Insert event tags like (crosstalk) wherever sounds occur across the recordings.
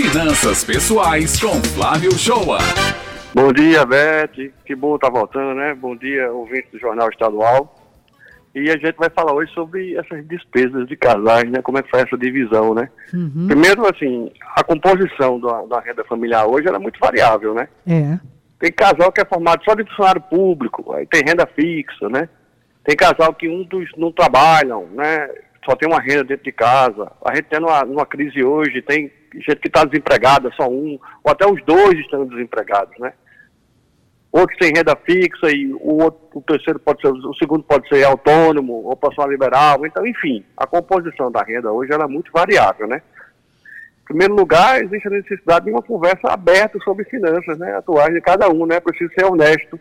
Finanças Pessoais com Flávio Shoa. Bom dia, Beth. Que bom estar tá voltando, né? Bom dia, ouvinte do Jornal Estadual. E a gente vai falar hoje sobre essas despesas de casais, né? Como é que faz essa divisão, né? Uhum. Primeiro, assim, a composição da, da, renda familiar hoje é muito variável, né? É. Tem casal que é formado só de funcionário público, aí tem renda fixa, né? Tem casal que um dos não trabalham, né? Só tem uma renda dentro de casa. A gente tem numa, numa crise hoje, tem gente que está desempregada, só um, ou até os dois estão desempregados, né? Outros têm renda fixa e o, outro, o terceiro pode ser, o segundo pode ser autônomo ou profissional liberal. Então, enfim, a composição da renda hoje é muito variável, né? Em primeiro lugar, existe a necessidade de uma conversa aberta sobre finanças né, atuais de cada um, né? Precisa ser honesto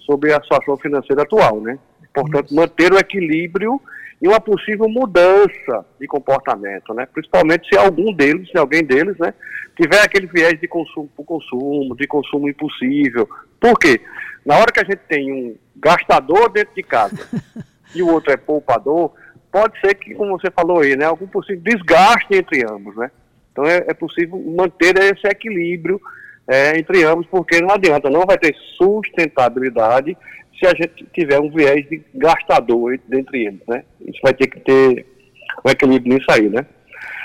sobre a situação financeira atual, né? Portanto, manter o equilíbrio e uma possível mudança de comportamento, né? Principalmente se algum deles, se alguém deles, né, tiver aquele viés de consumo por consumo, de consumo impossível. Por quê? Na hora que a gente tem um gastador dentro de casa (laughs) e o outro é poupador, pode ser que, como você falou aí, né, algum possível desgaste entre ambos, né? Então é, é possível manter esse equilíbrio é, entre ambos, porque não adianta, não vai ter sustentabilidade se a gente tiver um viés de gastador dentre eles, né? Isso vai ter que ter um equilíbrio nisso aí, né?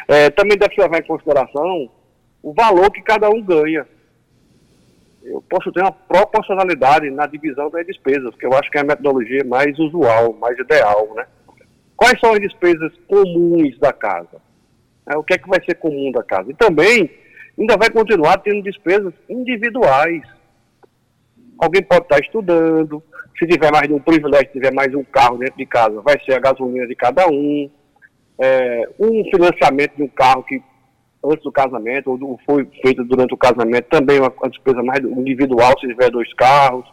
É, também deve levar em consideração o valor que cada um ganha. Eu posso ter uma proporcionalidade na divisão das despesas, que eu acho que é a metodologia mais usual, mais ideal, né? Quais são as despesas comuns da casa? É, o que é que vai ser comum da casa? E também ainda vai continuar tendo despesas individuais. Alguém pode estar estudando, se tiver mais de um privilégio, tiver mais um carro dentro de casa, vai ser a gasolina de cada um. É, um financiamento de um carro que antes do casamento, ou foi feito durante o casamento, também uma, uma despesa mais individual, se tiver dois carros.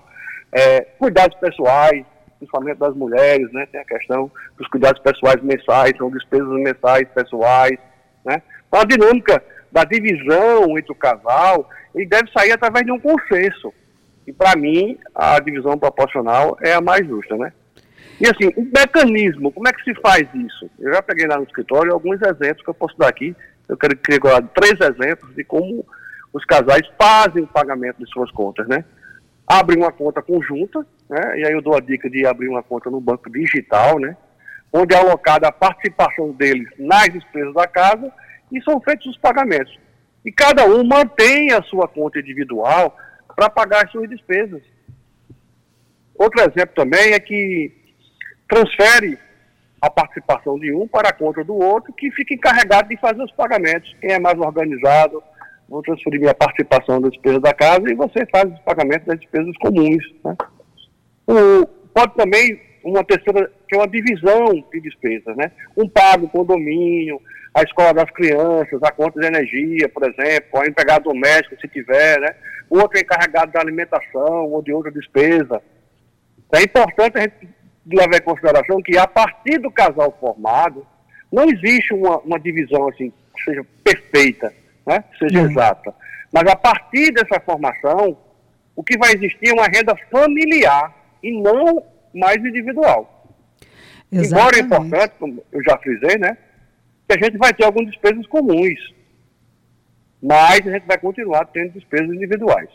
É, cuidados pessoais, principalmente das mulheres, né? Tem a questão dos cuidados pessoais mensais, são despesas mensais pessoais, né? Então a dinâmica da divisão entre o casal, ele deve sair através de um consenso. E para mim, a divisão proporcional é a mais justa, né? E assim, o mecanismo, como é que se faz isso? Eu já peguei lá no escritório alguns exemplos que eu posso dar aqui. Eu quero criar três exemplos de como os casais fazem o pagamento de suas contas, né? Abrem uma conta conjunta, né? E aí eu dou a dica de abrir uma conta no banco digital, né? Onde é alocada a participação deles nas despesas da casa e são feitos os pagamentos. E cada um mantém a sua conta individual para pagar as suas despesas. Outro exemplo também é que transfere a participação de um para a conta do outro, que fica encarregado de fazer os pagamentos. Quem é mais organizado, vou transferir minha participação das despesas da casa e você faz os pagamentos das despesas comuns. Né? O, pode também uma terceira, que é uma divisão de despesas, né? Um paga o condomínio, a escola das crianças, a conta de energia, por exemplo, a empregado doméstico, se tiver, né? O outro é encarregado da alimentação ou de outra despesa. É importante a gente levar em consideração que a partir do casal formado, não existe uma, uma divisão assim, que seja perfeita, né? que seja uhum. exata. Mas a partir dessa formação, o que vai existir é uma renda familiar e não mais individual. Exatamente. Embora é importante, como eu já frisei, né, que a gente vai ter algumas despesas comuns, mas a gente vai continuar tendo despesas individuais.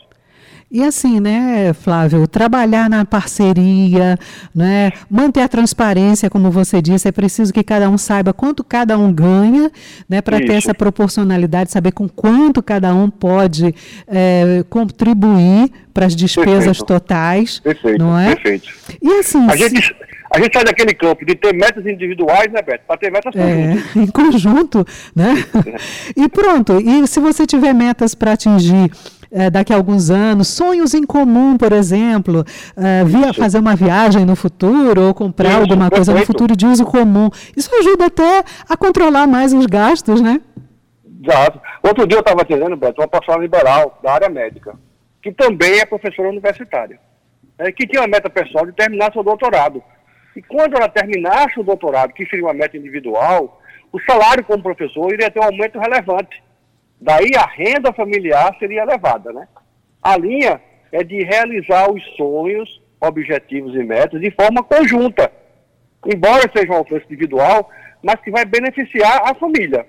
E assim, né, Flávio, trabalhar na parceria, né, manter a transparência, como você disse, é preciso que cada um saiba quanto cada um ganha, né, para ter essa proporcionalidade, saber com quanto cada um pode é, contribuir para as despesas perfeito. totais. Perfeito, não é? perfeito. E assim. A gente, a gente sai daquele campo de ter metas individuais, né, Beto? Para ter metas é, (laughs) em conjunto, né? (laughs) e pronto. E se você tiver metas para atingir é, daqui a alguns anos, sonhos em comum, por exemplo, é, via fazer uma viagem no futuro ou comprar Isso, alguma coisa no futuro de uso comum. Isso ajuda até a controlar mais os gastos, né? Exato. Outro dia eu estava atendendo, Beto, uma profissional liberal da área médica, que também é professora universitária, é, que tinha uma meta pessoal de terminar seu doutorado. E quando ela terminasse o doutorado, que seria uma meta individual, o salário como professor iria ter um aumento relevante. Daí a renda familiar seria elevada, né? A linha é de realizar os sonhos, objetivos e metas de forma conjunta. Embora seja um alcance individual, mas que vai beneficiar a família.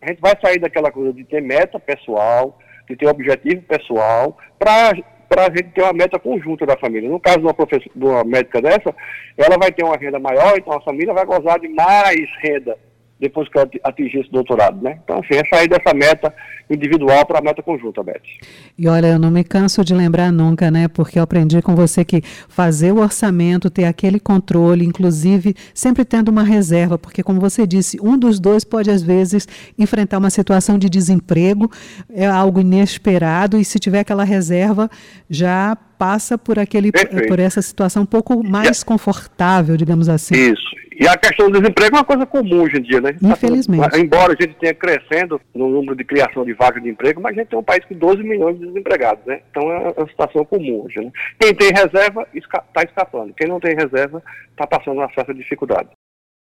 A gente vai sair daquela coisa de ter meta pessoal, de ter objetivo pessoal, para para a gente ter uma meta conjunta da família. No caso de uma, professora, de uma médica dessa, ela vai ter uma renda maior, então a família vai gozar de mais renda depois que ela atingir esse doutorado, né? Então, assim, é sair dessa meta individual para a meta conjunta, Beth. E olha, eu não me canso de lembrar nunca, né? Porque eu aprendi com você que fazer o orçamento, ter aquele controle, inclusive sempre tendo uma reserva, porque como você disse, um dos dois pode às vezes enfrentar uma situação de desemprego, é algo inesperado, e se tiver aquela reserva, já passa por aquele Perfeito. por essa situação um pouco mais confortável, digamos assim. Isso. E a questão do desemprego é uma coisa comum hoje em dia, né? Infelizmente. Embora a gente tenha crescendo no número de criação de vagas de emprego, mas a gente tem um país com 12 milhões de desempregados, né? Então é uma situação comum hoje, né? Quem tem reserva está escapando. Quem não tem reserva está passando uma certa dificuldade.